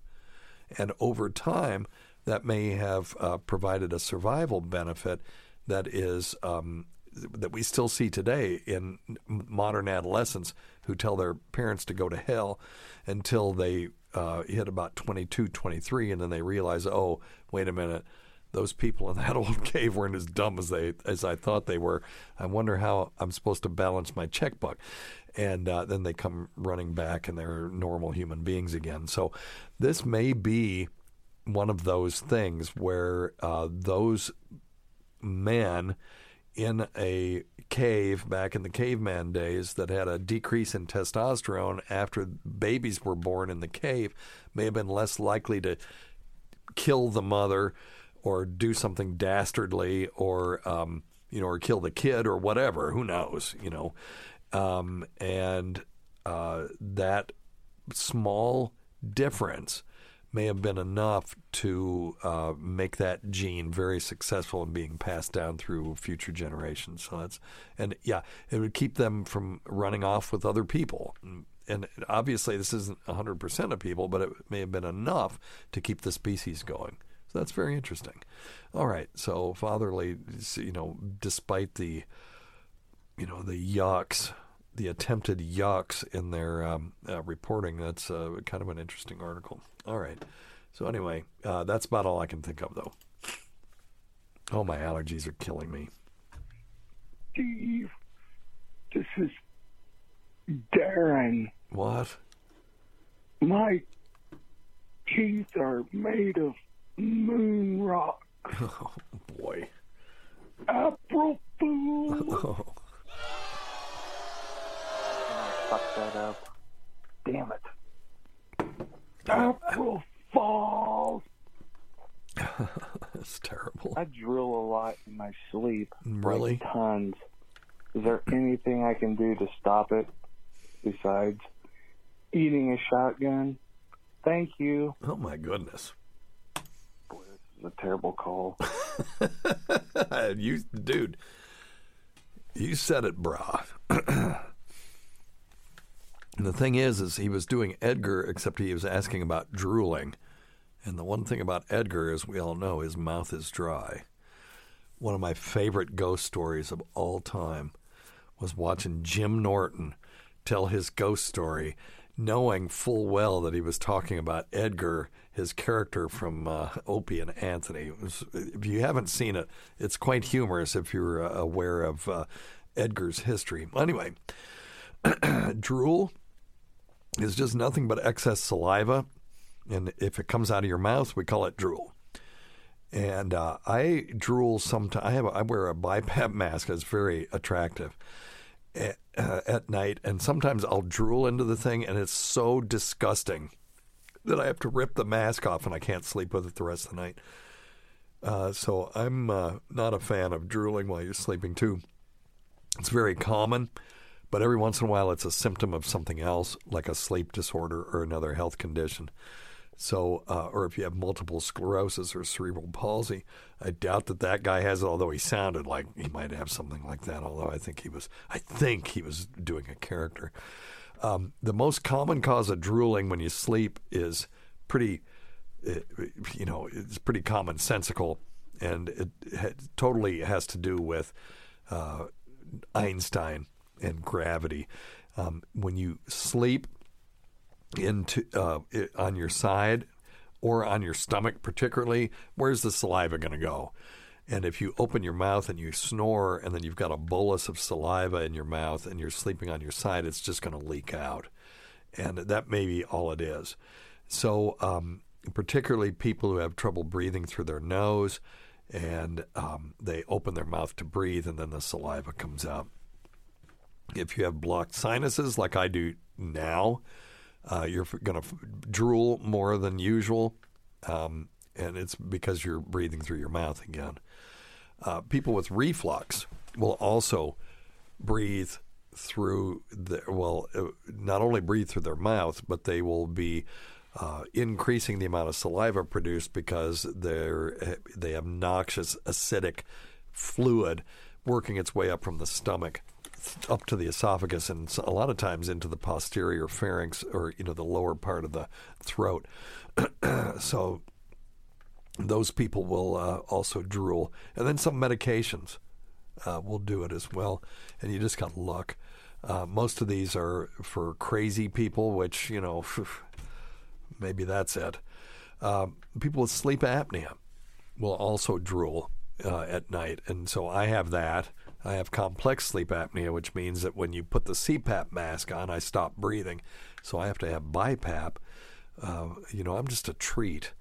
And over time, that may have uh, provided a survival benefit that is um, that we still see today in modern adolescents who tell their parents to go to hell until they uh, hit about 22, 23, and then they realize, oh, wait a minute, those people in that [LAUGHS] old cave weren't as dumb as they as I thought they were. I wonder how I'm supposed to balance my checkbook. And uh, then they come running back, and they're normal human beings again. So this may be one of those things where uh, those men in a cave back in the caveman days that had a decrease in testosterone after babies were born in the cave may have been less likely to kill the mother or do something dastardly or um, you know or kill the kid or whatever. Who knows you know? Um, and uh, that small difference may have been enough to uh, make that gene very successful in being passed down through future generations. So that's and yeah, it would keep them from running off with other people. And obviously, this isn't 100% of people, but it may have been enough to keep the species going. So that's very interesting. All right, so fatherly, you know, despite the, you know, the yucks the attempted yucks in their um, uh, reporting. That's uh, kind of an interesting article. All right. So anyway, uh, that's about all I can think of, though. Oh, my allergies are killing me. Steve, this is Darren. What? My teeth are made of moon rock. [LAUGHS] Oh boy. April [LAUGHS] Fool. Oh, fuck that up. Damn it. April Falls. [LAUGHS] That's terrible. I drill a lot in my sleep. Really? Like tons. Is there anything I can do to stop it besides eating a shotgun? Thank you. Oh my goodness. Boy, this is a terrible call. [LAUGHS] you, dude. You said it, brah. [CLEARS THROAT] and the thing is, is he was doing Edgar, except he was asking about drooling. And the one thing about Edgar, as we all know, his mouth is dry. One of my favorite ghost stories of all time was watching Jim Norton tell his ghost story, knowing full well that he was talking about Edgar, his character from uh, Opie and Anthony. Was, if you haven't seen it, it's quite humorous if you're uh, aware of uh, Edgar's history. Anyway, [CLEARS THROAT] drool is just nothing but excess saliva, and if it comes out of your mouth, we call it drool. And uh, I drool sometimes. I have a, I wear a BiPAP mask. It's very attractive at, uh, at night, and sometimes I'll drool into the thing, and it's so disgusting that I have to rip the mask off, and I can't sleep with it the rest of the night. Uh, so I'm uh, not a fan of drooling while you're sleeping too. It's very common, but every once in a while it's a symptom of something else, like a sleep disorder or another health condition. So, uh, or if you have multiple sclerosis or cerebral palsy, I doubt that that guy has it. Although he sounded like he might have something like that. Although I think he was, I think he was doing a character. Um, the most common cause of drooling when you sleep is pretty, it, you know, it's pretty commonsensical, and it, it totally has to do with uh, Einstein and gravity. Um, when you sleep into uh, on your side or on your stomach, particularly, where's the saliva going to go? And if you open your mouth and you snore, and then you've got a bolus of saliva in your mouth, and you're sleeping on your side, it's just going to leak out, and that may be all it is. So, um, particularly people who have trouble breathing through their nose, and um, they open their mouth to breathe, and then the saliva comes out. If you have blocked sinuses, like I do now, uh, you're going to drool more than usual, um, and it's because you're breathing through your mouth again. Uh, people with reflux will also breathe through the well, uh, not only breathe through their mouth, but they will be uh, increasing the amount of saliva produced because they're they have noxious acidic fluid working its way up from the stomach up to the esophagus and a lot of times into the posterior pharynx or you know the lower part of the throat. [CLEARS THROAT] so those people will uh, also drool, and then some medications uh, will do it as well. And you just got luck. Uh, most of these are for crazy people, which you know [LAUGHS] maybe that's it. Um, people with sleep apnea will also drool uh, at night, and so I have that. I have complex sleep apnea, which means that when you put the CPAP mask on, I stop breathing. So I have to have BiPAP. Uh, you know, I'm just a treat.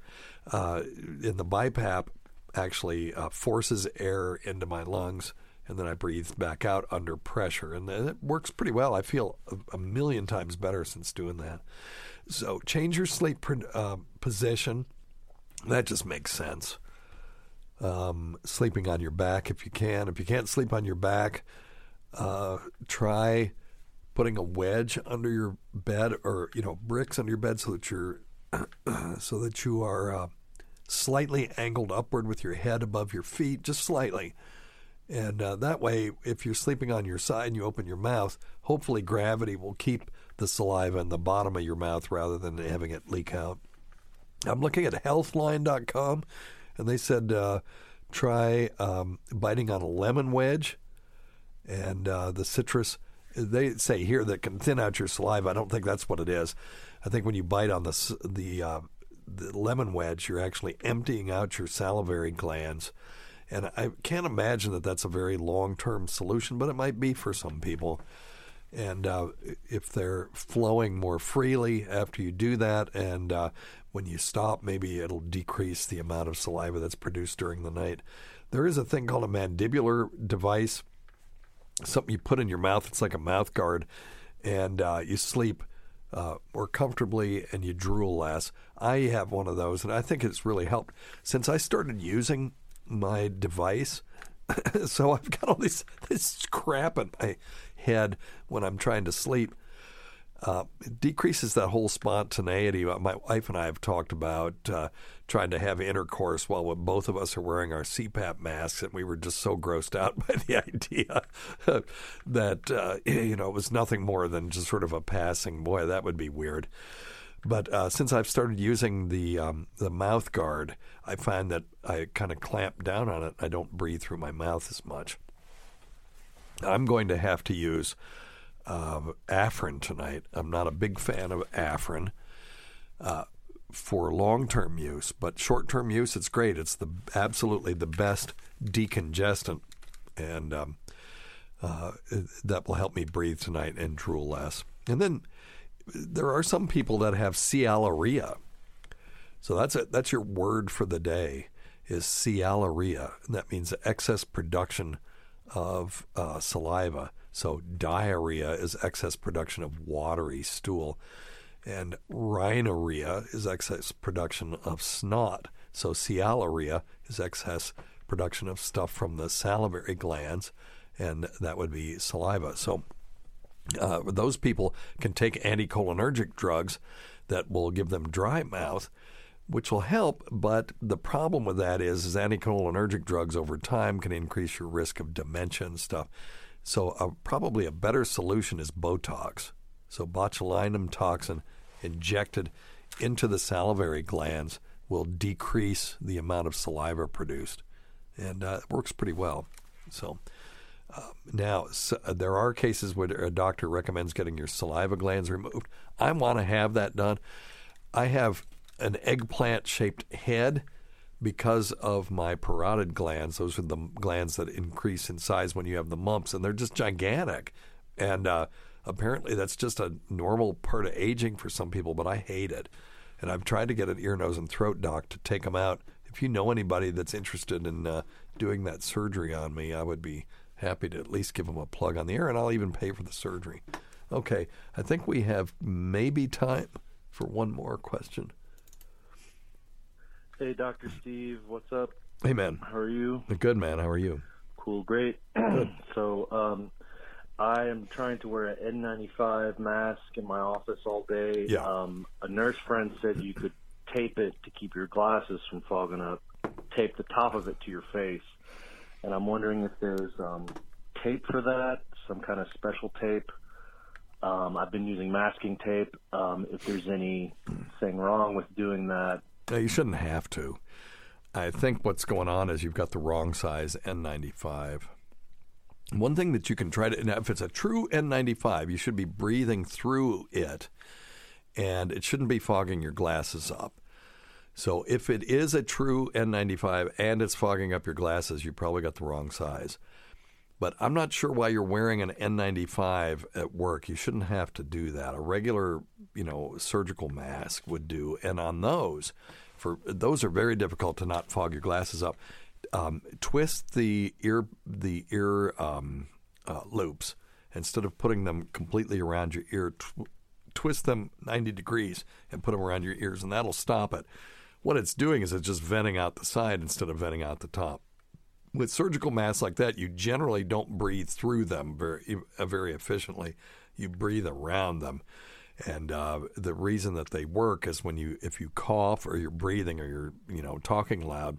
Uh, and the BiPAP actually uh, forces air into my lungs, and then I breathe back out under pressure. And it works pretty well. I feel a, a million times better since doing that. So change your sleep uh, position. That just makes sense um, sleeping on your back if you can. If you can't sleep on your back, uh, try putting a wedge under your bed or you know bricks under your bed so that you're [CLEARS THROAT] so that you are uh, slightly angled upward with your head above your feet, just slightly. And uh, that way, if you're sleeping on your side and you open your mouth, hopefully gravity will keep the saliva in the bottom of your mouth rather than having it leak out. I'm looking at healthline.com and they said uh, try um, biting on a lemon wedge and uh, the citrus. They say here that can thin out your saliva. I don't think that's what it is. I think when you bite on the the, uh, the lemon wedge, you're actually emptying out your salivary glands. And I can't imagine that that's a very long term solution, but it might be for some people. And uh, if they're flowing more freely after you do that, and uh, when you stop, maybe it'll decrease the amount of saliva that's produced during the night. There is a thing called a mandibular device, something you put in your mouth. It's like a mouth guard, and uh, you sleep uh, more comfortably and you drool less. I have one of those, and I think it's really helped since I started using my device. [LAUGHS] so I've got all this this crap in my head when I'm trying to sleep uh, it decreases that whole spontaneity. My wife and I have talked about uh, trying to have intercourse while both of us are wearing our CPAP masks, and we were just so grossed out [LAUGHS] by the idea [LAUGHS] that uh, [CLEARS THROAT] you know it was nothing more than just sort of a passing. Boy, that would be weird. But uh, since I've started using the um, the mouth guard, I find that I kind of clamp down on it. I don't breathe through my mouth as much. I'm going to have to use uh, Afrin tonight. I'm not a big fan of Afrin uh, for long term use, but short term use, it's great. It's the absolutely the best decongestant, and um, uh, that will help me breathe tonight and drool less. And then there are some people that have sialorrhea. So that's it. That's your word for the day is sialorrhea, and that means excess production of uh, saliva. So diarrhea is excess production of watery stool, and rhinorrhea is excess production of snot. So sialorrhea is excess production of stuff from the salivary glands, and that would be saliva. So uh, those people can take anticholinergic drugs that will give them dry mouth, which will help. But the problem with that is, is anticholinergic drugs over time can increase your risk of dementia and stuff. So uh, probably a better solution is Botox. So botulinum toxin injected into the salivary glands will decrease the amount of saliva produced, and uh, it works pretty well. So. Uh, now, so, there are cases where a doctor recommends getting your saliva glands removed. I want to have that done. I have an eggplant shaped head because of my parotid glands. Those are the glands that increase in size when you have the mumps, and they're just gigantic. And uh, apparently, that's just a normal part of aging for some people, but I hate it. And I've tried to get an ear, nose, and throat doc to take them out. If you know anybody that's interested in uh, doing that surgery on me, I would be happy to at least give them a plug on the air, and I'll even pay for the surgery. Okay, I think we have maybe time for one more question. Hey, Dr. Steve, what's up? Hey, man. How are you? Good, man. How are you? Cool, great. [CLEARS THROAT] so, um, I am trying to wear an N95 mask in my office all day. Yeah. Um, a nurse friend said you could tape it to keep your glasses from fogging up. Tape the top of it to your face. And I'm wondering if there's um, tape for that, some kind of special tape. Um, I've been using masking tape. Um, if there's anything wrong with doing that, No, you shouldn't have to. I think what's going on is you've got the wrong size N95. One thing that you can try to, now if it's a true N95, you should be breathing through it and it shouldn't be fogging your glasses up. So if it is a true N95 and it's fogging up your glasses, you probably got the wrong size. But I'm not sure why you're wearing an N95 at work. You shouldn't have to do that. A regular, you know, surgical mask would do. And on those, for those are very difficult to not fog your glasses up. Um, twist the ear the ear um, uh, loops instead of putting them completely around your ear. Tw- twist them 90 degrees and put them around your ears, and that'll stop it. What it's doing is it's just venting out the side instead of venting out the top with surgical masks like that, you generally don't breathe through them very uh, very efficiently. You breathe around them, and uh, the reason that they work is when you if you cough or you're breathing or you're you know talking loud,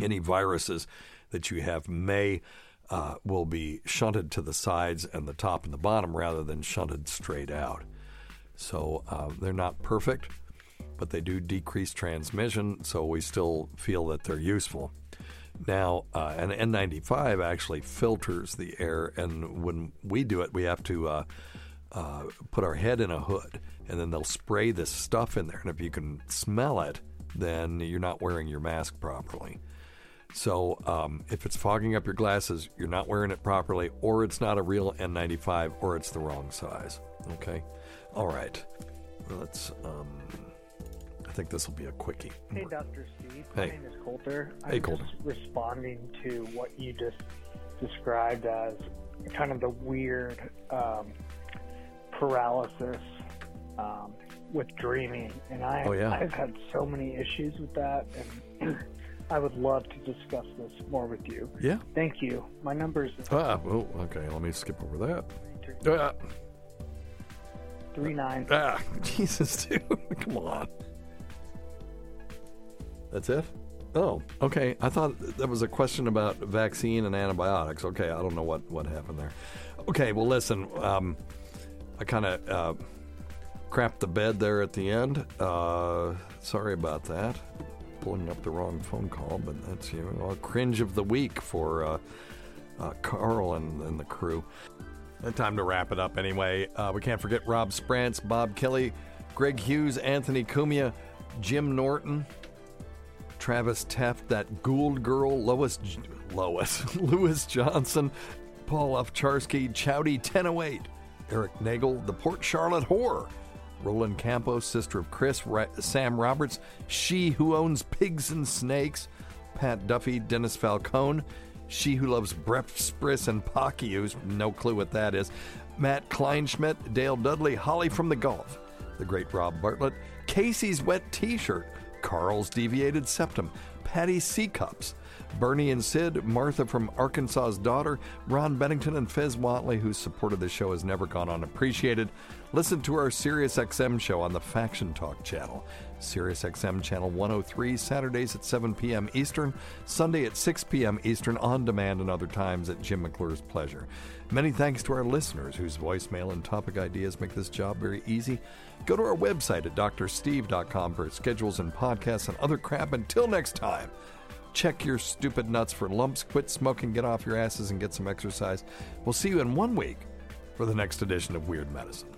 any viruses that you have may uh, will be shunted to the sides and the top and the bottom rather than shunted straight out. So uh, they're not perfect, but they do decrease transmission. So we still feel that they're useful. Now, uh, an N95 actually filters the air, and when we do it, we have to uh, uh, put our head in a hood, and then they'll spray this stuff in there. And if you can smell it, then you're not wearing your mask properly. So, um, if it's fogging up your glasses, you're not wearing it properly, or it's not a real N95, or it's the wrong size. Okay? All right. Let's. Um, think this will be a quickie. Hey, Dr. Steve. Hey. My name is Coulter. Hey, I'm Coulter. just responding to what you just described as kind of the weird um, paralysis um, with dreaming. And I, Oh, yeah. I've had so many issues with that, and [CLEARS THROAT] I would love to discuss this more with you. Yeah. Thank you. My number is Ah, oh, okay. Let me skip over that. Uh, three nine. Ah, [LAUGHS] Jesus, dude. [LAUGHS] Come on. That's it? Oh, okay. I thought that was a question about vaccine and antibiotics. Okay, I don't know what, what happened there. Okay, well, listen, um, I kind of uh, crapped the bed there at the end. Uh, sorry about that. Pulling up the wrong phone call, but that's you know, a cringe of the week for uh, uh, Carl and, and the crew. And time to wrap it up anyway. Uh, we can't forget Rob Sprance, Bob Kelly, Greg Hughes, Anthony Cumia, Jim Norton, Travis Teft, that Gould girl, Lois, Lois, [LAUGHS] Lewis Johnson, Paul Ofcharsky, Chowdy 1008, Eric Nagel, the Port Charlotte Whore, Roland Campos, sister of Chris, Sam Roberts, she who owns pigs and snakes, Pat Duffy, Dennis Falcone, she who loves Brett Spris and who's no clue what that is, Matt Kleinschmidt, Dale Dudley, Holly from the Gulf, the great Rob Bartlett, Casey's Wet T-shirt, Carl's Deviated Septum, Patty C Cups, Bernie and Sid, Martha from Arkansas's Daughter, Ron Bennington, and Fez Whatley, whose support of the show has never gone unappreciated. Listen to our SiriusXM show on the Faction Talk channel. SiriusXM channel 103, Saturdays at 7 p.m. Eastern, Sunday at 6 p.m. Eastern, on demand and other times at Jim McClure's pleasure. Many thanks to our listeners whose voicemail and topic ideas make this job very easy. Go to our website at drsteve.com for schedules and podcasts and other crap. Until next time, check your stupid nuts for lumps, quit smoking, get off your asses, and get some exercise. We'll see you in one week for the next edition of Weird Medicine.